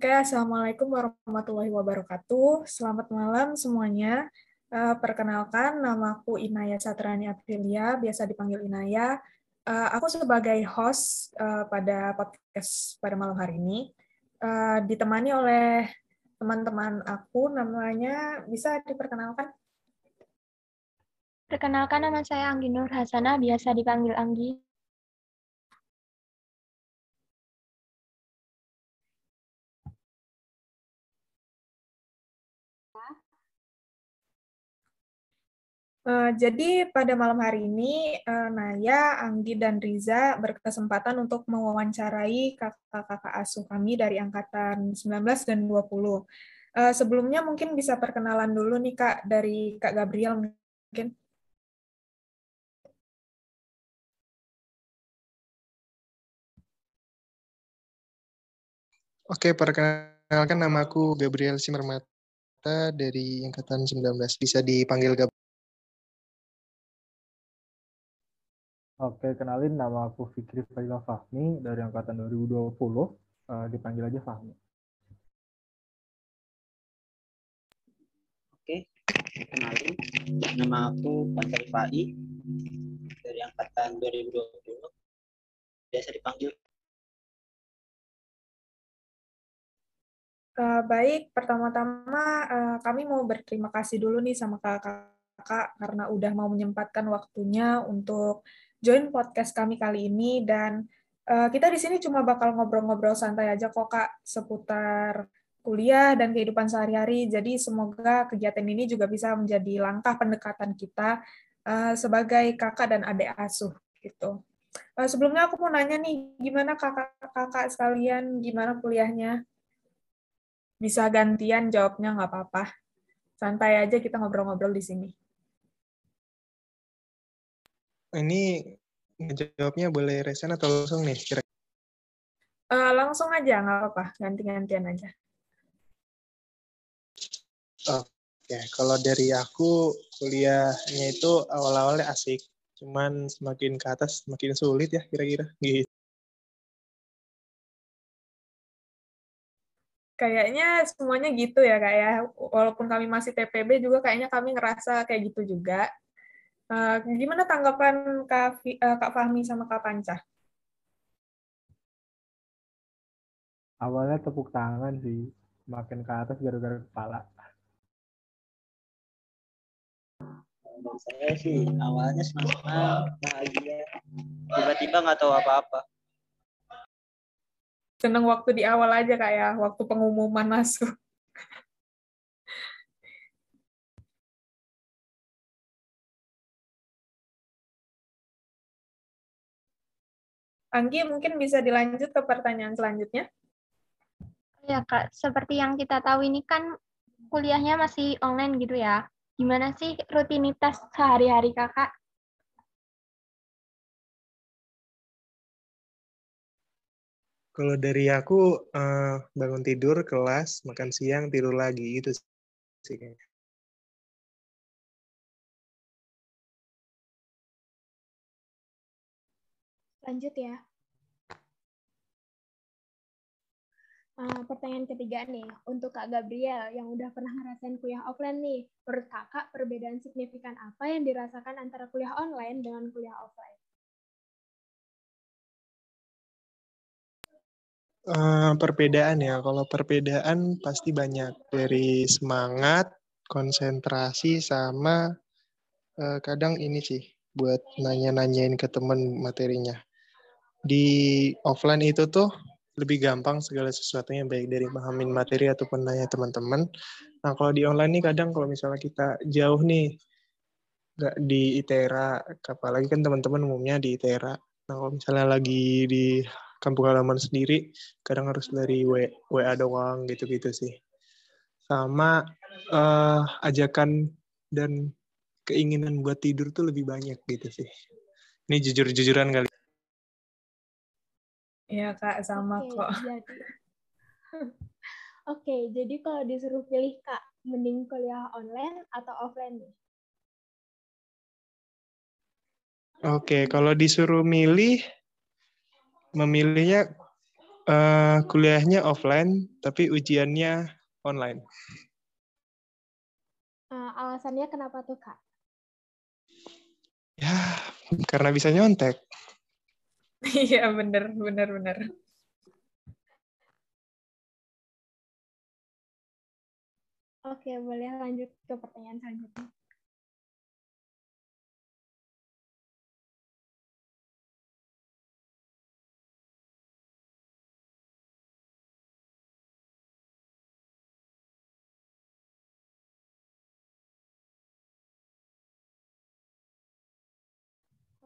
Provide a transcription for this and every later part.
Oke, Assalamualaikum warahmatullahi wabarakatuh. Selamat malam semuanya. Uh, perkenalkan, namaku Inaya Satrani Aprilia, biasa dipanggil Inaya. Uh, aku sebagai host uh, pada podcast pada malam hari ini, uh, ditemani oleh teman-teman aku, namanya bisa diperkenalkan? Perkenalkan, nama saya Anggi Nur Hasana, biasa dipanggil Anggi. Uh, jadi pada malam hari ini uh, Naya, Anggi, dan Riza berkesempatan untuk mewawancarai kakak-kakak asuh kami dari angkatan 19 dan 20. Uh, eh, sebelumnya mungkin bisa perkenalan dulu nih Kak dari Kak Gabriel mungkin. Oke, perkenalkan namaku Gabriel Simermata dari angkatan 19. Bisa dipanggil Gabriel. Oke, kenalin nama aku Fikri Faila Fahmi dari angkatan 2020. Uh, eh, dipanggil aja Fahmi. Oke, kenalin nama aku Pantai Fai dari angkatan 2020. Biasa dipanggil. Uh, baik, pertama-tama uh, kami mau berterima kasih dulu nih sama kakak-kakak karena udah mau menyempatkan waktunya untuk join podcast kami kali ini dan uh, kita di sini cuma bakal ngobrol-ngobrol santai aja kok Kak seputar kuliah dan kehidupan sehari-hari. Jadi semoga kegiatan ini juga bisa menjadi langkah pendekatan kita uh, sebagai kakak dan adik asuh gitu. Uh, sebelumnya aku mau nanya nih, gimana kakak-kakak sekalian, gimana kuliahnya? Bisa gantian jawabnya nggak apa-apa. Santai aja kita ngobrol-ngobrol di sini. Ini jawabnya boleh resen atau langsung nih? Kira uh, langsung aja, nggak apa-apa. Ganti-gantian aja. Oke, kalau dari aku kuliahnya itu awal-awalnya asik, cuman semakin ke atas semakin sulit ya kira-kira. Gitu. Kayaknya semuanya gitu ya kak ya. Walaupun kami masih TPB juga kayaknya kami ngerasa kayak gitu juga. Uh, gimana tanggapan Kak, uh, Kak Fahmi sama Kak Panca? Awalnya tepuk tangan sih, makin ke atas gara-gara kepala. Saya sih awalnya senang-senang, bahagia, tiba-tiba nggak tahu apa-apa. Seneng waktu di awal aja kayak ya, waktu pengumuman masuk. Anggi, mungkin bisa dilanjut ke pertanyaan selanjutnya. Ya, Kak. Seperti yang kita tahu ini kan kuliahnya masih online gitu ya. Gimana sih rutinitas sehari-hari Kakak? Kalau dari aku, uh, bangun tidur, kelas, makan siang, tidur lagi, gitu sih kayaknya. Lanjut ya. Uh, pertanyaan ketiga nih, untuk Kak Gabriel yang udah pernah ngerasain kuliah offline nih, menurut Kakak perbedaan signifikan apa yang dirasakan antara kuliah online dengan kuliah offline? Uh, perbedaan ya, kalau perbedaan pasti banyak dari semangat, konsentrasi, sama uh, kadang ini sih buat nanya-nanyain ke temen materinya di offline itu tuh lebih gampang segala sesuatunya baik dari pahamin materi ataupun nanya teman-teman. Nah kalau di online nih kadang kalau misalnya kita jauh nih nggak di ITERA, apalagi kan teman-teman umumnya di ITERA. Nah kalau misalnya lagi di kampung halaman sendiri, kadang harus dari WA doang gitu-gitu sih. Sama uh, ajakan dan keinginan buat tidur tuh lebih banyak gitu sih. Ini jujur-jujuran kali. Iya kak, sama Oke, kok. Jadi, Oke, jadi kalau disuruh pilih kak, mending kuliah online atau offline nih? Oke, kalau disuruh milih, memilihnya Eh, kuliahnya offline, tapi ujiannya online. Eh, alasannya kenapa tuh kak? Ya, karena bisa nyontek. Iya, bener, bener, bener. Oke, boleh lanjut ke pertanyaan selanjutnya.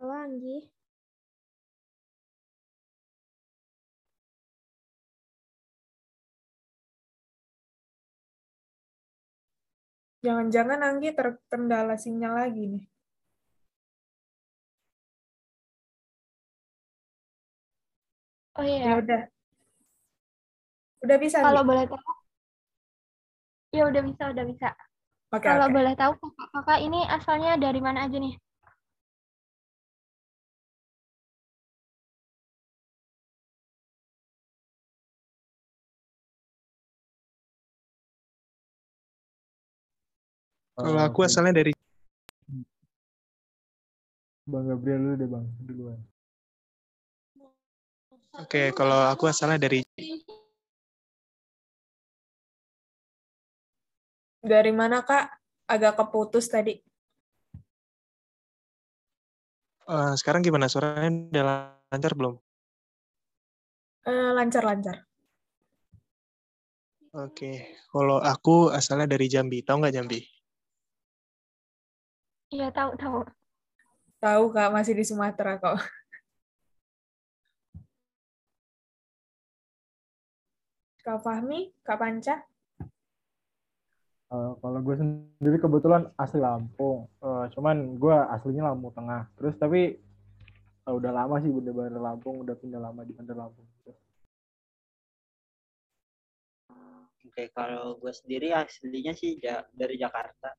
Halo Jangan-jangan Anggi terkendala sinyal lagi nih. Oh Ya iya, udah. Udah bisa, kalau boleh tahu, ya udah bisa, udah bisa. Oke, Kalau oke. boleh tahu kakak-kakak ini asalnya dari mana aja nih? Kalau aku asalnya dari Bang Gabriel dulu deh bang, duluan. Oke, kalau aku asalnya dari Dari mana, Kak? Agak keputus tadi. eh, sekarang gimana suaranya udah lancar belum? Eh, Lancar-lancar. Oke, kalau aku asalnya dari Jambi, tahu nggak Jambi? Iya tahu tahu. Tahu, Kak, masih di Sumatera kok. Kak Fahmi, Kak Panca? Eh, kalau gue sendiri kebetulan asli Lampung, Eh, cuman gue aslinya Lampung Tengah. Terus tapi eh, udah lama sih bener-bener Lampung, udah pindah lama di Bandar Lampung. Oke, kalau gue sendiri aslinya sih ja- dari Jakarta.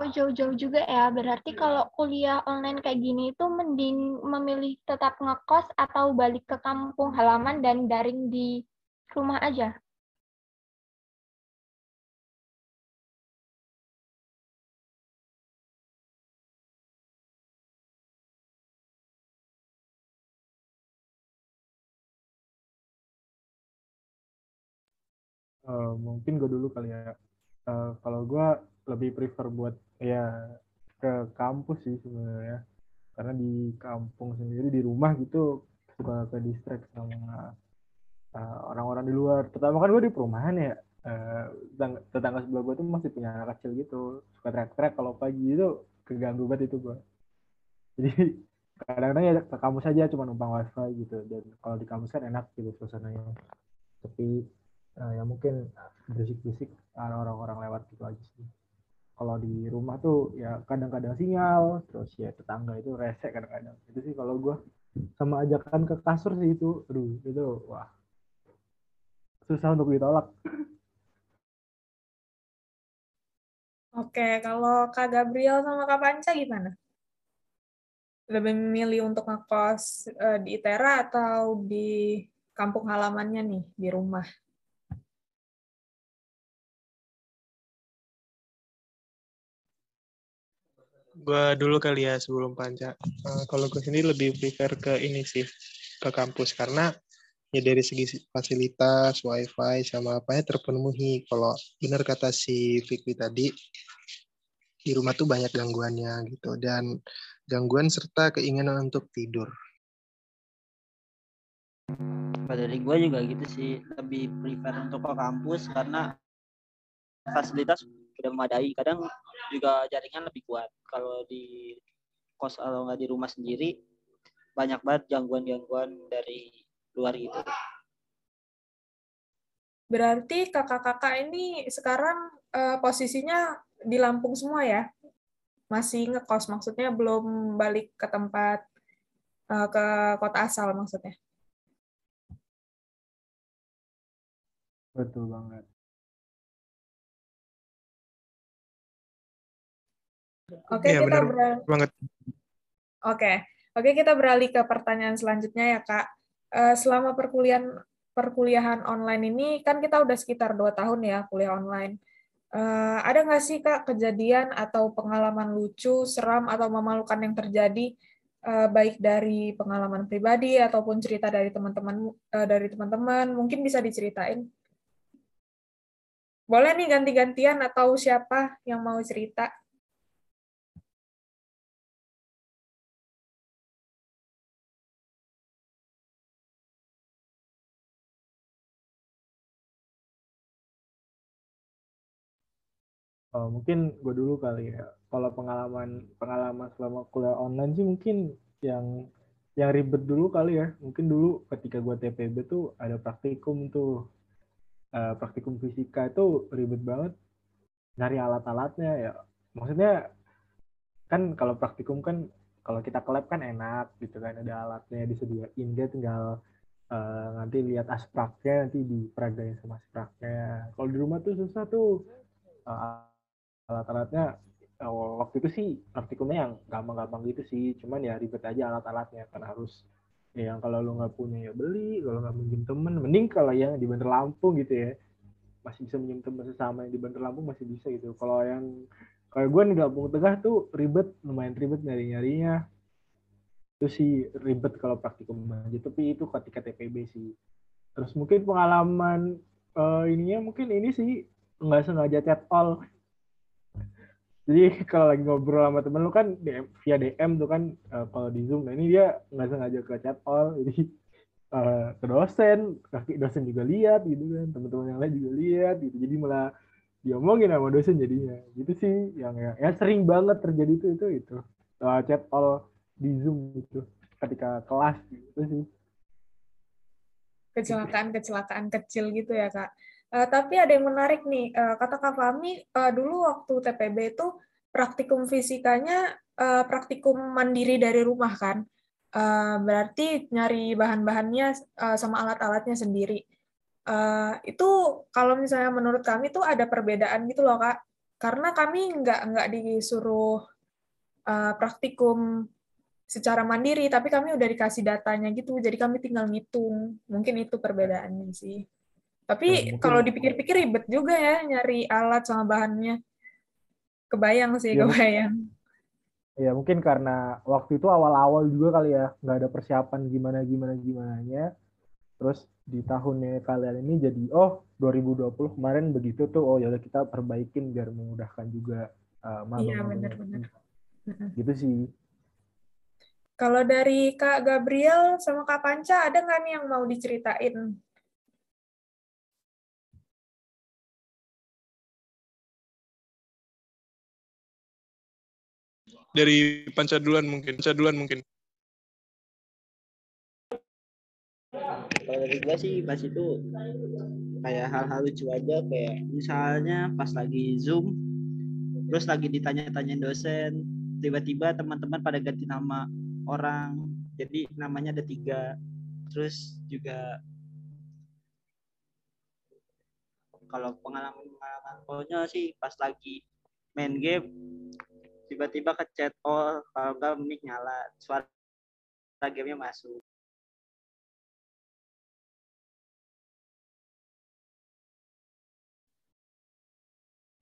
Oh jauh-jauh juga ya. Berarti kalau kuliah online kayak gini itu mending memilih tetap ngekos atau balik ke kampung halaman dan daring di rumah aja. Eh, mungkin gue dulu kali ya. Eh, kalau gue lebih prefer buat ya ke kampus sih sebenarnya. Karena di kampung sendiri di rumah gitu suka ke distract sama eh, orang-orang di luar. Pertama kan gue di perumahan ya. Eh, tetangga, sebelah gue tuh masih punya anak kecil gitu. Suka teriak-teriak kalau pagi itu keganggu banget itu gue. Jadi kadang-kadang ya ke kampus aja cuma numpang wifi gitu. Dan kalau di kampus kan enak gitu suasananya. Tapi eh, ya mungkin berisik-berisik orang-orang lewat gitu aja sih. Kalau di rumah tuh ya kadang-kadang sinyal, terus ya tetangga itu rese kadang-kadang. Itu sih kalau gue sama ajakan ke kasur sih itu, aduh itu wah susah untuk ditolak. Oke, kalau Kak Gabriel sama Kak Panca gimana? Lebih memilih untuk ngekos eh, di ITERA atau di kampung halamannya nih, di rumah? Gua dulu kali ya sebelum panca. Eh, kalau gue sendiri lebih prefer ke ini sih, ke kampus karena ya dari segi fasilitas, wifi sama apanya terpenuhi. Kalau benar kata si Fikri tadi, di rumah tuh banyak gangguannya gitu dan gangguan serta keinginan untuk tidur. Dari gue juga gitu sih, lebih prefer untuk ke kampus karena fasilitas udah memadai. Kadang juga jaringan lebih kuat. Kalau di kos atau nggak di rumah sendiri, banyak banget gangguan-gangguan dari luar gitu. Berarti kakak-kakak ini sekarang eh, posisinya di Lampung semua ya? Masih ngekos, maksudnya belum balik ke tempat, eh, ke kota asal maksudnya? Betul banget. Oke, Iya, kita benar banget. Oke, Oke, kita beralih ke pertanyaan selanjutnya ya, Kak. Eh, selama perkuliahan perkuliahan online ini, kan kita udah sekitar dua tahun ya kuliah online. Eh, ada nggak sih, Kak, kejadian atau pengalaman lucu, seram, atau memalukan yang terjadi, eh, baik dari pengalaman pribadi ataupun cerita dari teman-teman dari teman-teman, mungkin bisa diceritain? Boleh nih ganti-gantian atau siapa yang mau cerita? Oh, mungkin gue dulu kali ya. Kalau pengalaman pengalaman selama kuliah online sih mungkin yang yang ribet dulu kali ya. Mungkin dulu ketika gue TPB tuh ada praktikum tuh. Uh, praktikum fisika itu ribet banget nyari alat-alatnya ya. Maksudnya kan kalau praktikum kan kalau kita ke lab kan enak gitu kan ada alatnya disediain dia tinggal uh, nanti lihat aspraknya nanti diperagain sama aspraknya. Kalau di rumah tuh susah tuh uh, alat-alatnya oh, waktu itu sih praktikumnya yang gampang-gampang gitu sih. Cuman ya ribet aja alat-alatnya karena harus ya yang kalau lo nggak punya ya beli kalau nggak minjem temen mending kalau yang di Bandar Lampung gitu ya. Masih bisa minjem temen sesama yang di Bandar Lampung masih bisa gitu. Kalau yang kalau gue di Lampung Tengah tuh ribet lumayan ribet nyari nyarinya itu sih ribet kalau praktikum aja. Tapi itu ketika TPB sih. Terus mungkin pengalaman uh, ininya mungkin ini sih nggak sengaja chat all jadi kalau lagi ngobrol sama temen lu kan DM, via DM tuh kan uh, kalau di Zoom. Nah ini dia nggak sengaja ke chat all, jadi uh, ke dosen, kaki dosen juga lihat gitu kan, teman-teman yang lain juga lihat gitu. Jadi malah diomongin sama dosen jadinya. Gitu sih yang ya, ya sering banget terjadi itu itu itu. Uh, chat all di Zoom gitu ketika kelas gitu sih. Kecelakaan-kecelakaan kecil gitu ya, Kak. Uh, tapi ada yang menarik nih, uh, kata Kak Fahmi, uh, dulu waktu TPB itu praktikum fisikanya uh, praktikum mandiri dari rumah kan? Uh, berarti nyari bahan-bahannya uh, sama alat-alatnya sendiri. Uh, itu kalau misalnya menurut kami itu ada perbedaan gitu loh kak, karena kami nggak nggak disuruh uh, praktikum secara mandiri, tapi kami udah dikasih datanya gitu, jadi kami tinggal ngitung. Mungkin itu perbedaannya sih. Tapi ya, kalau dipikir-pikir ribet juga ya nyari alat sama bahannya. Kebayang sih, ya, kebayang. Ya mungkin karena waktu itu awal-awal juga kali ya nggak ada persiapan gimana gimana gimana nya. Terus di tahunnya kalian ini jadi oh 2020 kemarin begitu tuh oh ya udah kita perbaikin biar memudahkan juga uh, Iya benar-benar. Gitu sih. Kalau dari Kak Gabriel sama Kak Panca ada nggak nih yang mau diceritain dari pancadulan mungkin pancadulan mungkin. Kalau dari gue sih pas itu kayak hal-hal lucu aja kayak misalnya pas lagi zoom terus lagi ditanya-tanyain dosen tiba-tiba teman-teman pada ganti nama orang jadi namanya ada tiga. Terus juga kalau pengalaman-pengalaman konyol sih pas lagi main game tiba-tiba ke chat all kalau enggak mic nyala. Suara gamenya masuk.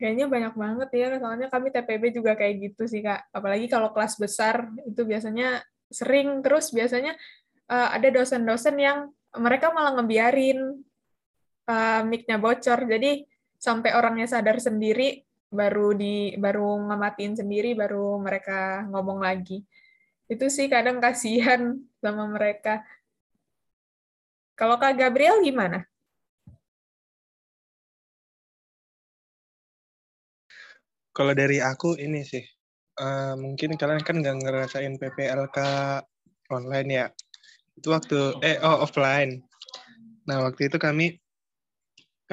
Kayaknya banyak banget ya, soalnya kami TPB juga kayak gitu sih, Kak. Apalagi kalau kelas besar, itu biasanya sering, terus biasanya uh, ada dosen-dosen yang mereka malah ngebiarin uh, mic-nya bocor, jadi sampai orangnya sadar sendiri, baru di baru ngamatin sendiri baru mereka ngomong lagi. Itu sih kadang kasihan sama mereka. Kalau kak Gabriel gimana? Kalau dari aku ini sih uh, mungkin kalian kan nggak ngerasain PPLK online ya? Itu waktu eh oh offline. Nah waktu itu kami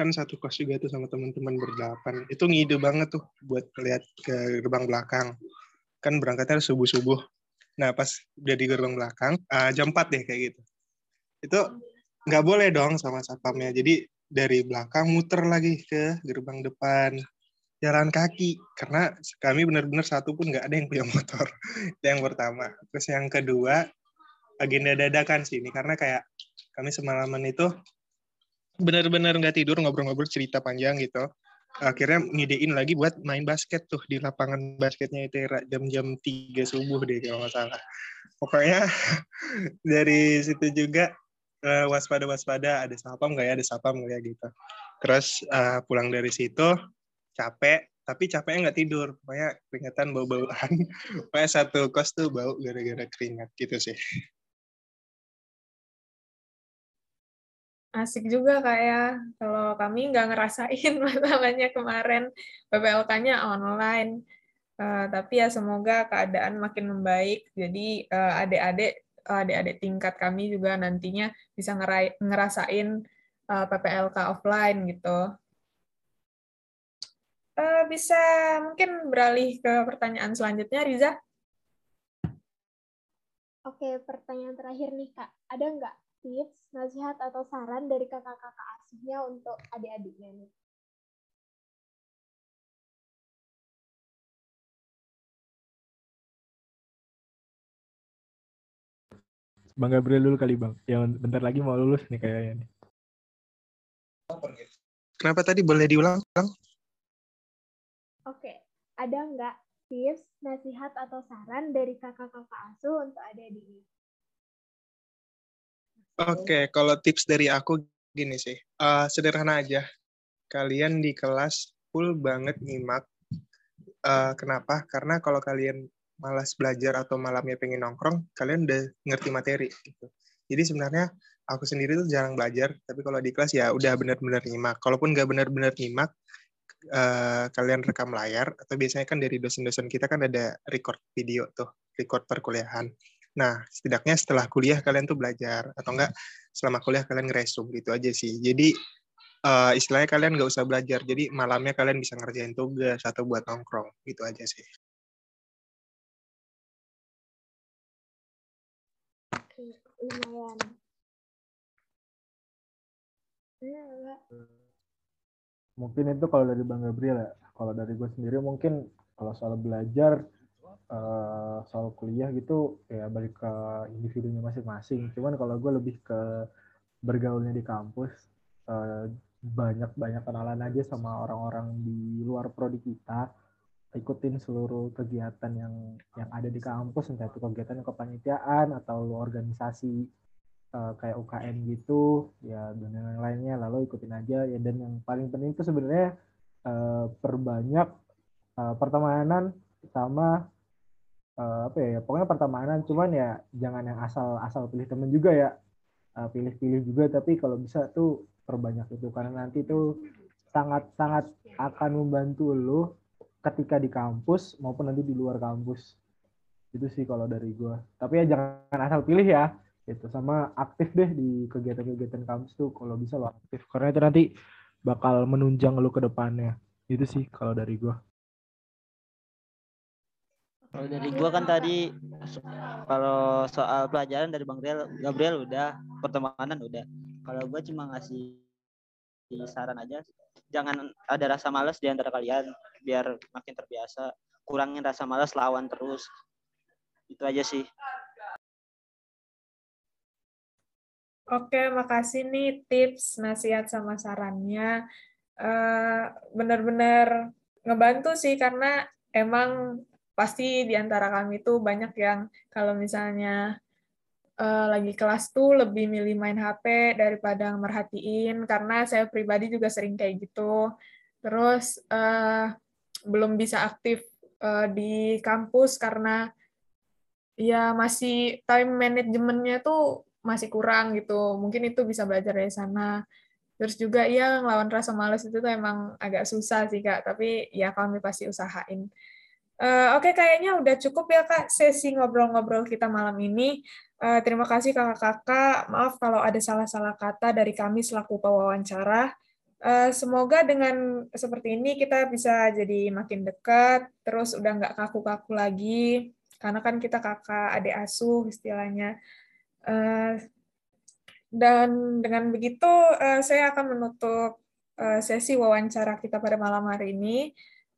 kan satu kos juga tuh sama teman-teman berdelapan. Itu ngide banget tuh buat lihat ke gerbang belakang. Kan berangkatnya subuh-subuh. Nah, pas udah di gerbang belakang, uh, jam 4 deh kayak gitu. Itu nggak boleh dong sama satpamnya. Jadi dari belakang muter lagi ke gerbang depan. jalan kaki karena kami benar-benar satu pun nggak ada yang punya motor itu yang pertama terus yang kedua agenda dadakan sih ini karena kayak kami semalaman itu benar-benar nggak tidur ngobrol-ngobrol cerita panjang gitu. Akhirnya ngidein lagi buat main basket tuh di lapangan basketnya itu jam-jam tiga subuh deh kalau nggak salah. Pokoknya dari situ juga uh, waspada waspada ada sapam nggak ya ada sapam nggak ya gitu. Terus uh, pulang dari situ capek tapi capeknya nggak tidur. Pokoknya keringatan bau-bauan. Pokoknya satu kos tuh bau gara-gara keringat gitu sih asik juga kayak ya. kalau kami nggak ngerasain masalahnya kemarin PPLK-nya online uh, tapi ya semoga keadaan makin membaik jadi uh, adik-adik adik-adik tingkat kami juga nantinya bisa ngerasain uh, PPLK offline gitu uh, bisa mungkin beralih ke pertanyaan selanjutnya, Riza. Oke, pertanyaan terakhir nih, Kak. Ada nggak tips, nasihat, atau saran dari kakak-kakak asuhnya untuk adik-adiknya nih? Bang Gabriel dulu kali Bang, yang bentar lagi mau lulus nih kayaknya nih. Kenapa tadi boleh diulang? Bang? Oke, ada nggak tips, nasihat, atau saran dari kakak-kakak asuh untuk adik-adiknya? Oke, kalau tips dari aku gini sih, uh, sederhana aja. Kalian di kelas full banget nyimak. Uh, kenapa? Karena kalau kalian malas belajar atau malamnya pengen nongkrong, kalian udah ngerti materi. Gitu. Jadi sebenarnya aku sendiri tuh jarang belajar, tapi kalau di kelas ya udah benar-benar nyimak. Kalaupun nggak benar-benar nyimak, uh, kalian rekam layar atau biasanya kan dari dosen-dosen kita kan ada record video tuh, record perkuliahan. Nah, setidaknya setelah kuliah kalian tuh belajar atau enggak selama kuliah kalian ngeresum gitu aja sih. Jadi uh, istilahnya kalian nggak usah belajar. Jadi malamnya kalian bisa ngerjain tugas atau buat nongkrong gitu aja sih. Lumayan. Ya, mungkin itu kalau dari Bang Gabriel ya kalau dari gue sendiri mungkin kalau soal belajar uh, soal kuliah gitu ya balik ke individunya masing-masing. Cuman kalau gue lebih ke bergaulnya di kampus uh, banyak-banyak kenalan aja sama orang-orang di luar prodi kita. Ikutin seluruh kegiatan yang yang ada di kampus entah itu kegiatan kepanitiaan atau organisasi uh, kayak UKM gitu ya dan yang lainnya lalu ikutin aja. Ya dan yang paling penting itu sebenarnya uh, perbanyak uh, pertemanan sama uh, apa ya pokoknya pertemanan. Cuman ya jangan yang asal asal pilih temen juga ya. Pilih-pilih uh, juga tapi kalau bisa tuh perbanyak itu. Karena nanti tuh sangat sangat akan membantu lo ketika di kampus maupun nanti di luar kampus. Itu sih kalau dari gue tapi ya jangan asal pilih ya gitu. Sama aktif deh di kegiatan-kegiatan kampus tuh kalau bisa lo aktif. Karena itu nanti bakal menunjang lo ke depannya. Itu sih kalau dari gua kalau dari gua kan tadi kalau soal pelajaran dari Bang Gabriel, Gabriel udah pertemanan udah. Kalau gua cuma ngasih saran aja jangan ada rasa malas di antara kalian biar makin terbiasa. Kurangin rasa malas lawan terus. Itu aja sih. Oke, makasih nih tips, nasihat sama sarannya. Uh, benar-benar ngebantu sih karena emang pasti di antara kami tuh banyak yang kalau misalnya uh, lagi kelas tuh lebih milih main HP daripada merhatiin karena saya pribadi juga sering kayak gitu. Terus uh, belum bisa aktif uh, di kampus karena ya masih time manajemennya tuh masih kurang gitu. Mungkin itu bisa belajar dari sana. Terus juga ya ngelawan rasa malas itu tuh emang agak susah sih Kak, tapi ya kami pasti usahain. Uh, Oke, okay, kayaknya udah cukup ya Kak sesi ngobrol-ngobrol kita malam ini. Uh, terima kasih kakak-kakak. Maaf kalau ada salah-salah kata dari kami selaku pewawancara. Uh, semoga dengan seperti ini kita bisa jadi makin dekat, terus udah nggak kaku-kaku lagi, karena kan kita kakak adik asuh istilahnya. Eh, dan dengan begitu, eh, saya akan menutup eh, sesi wawancara kita pada malam hari ini.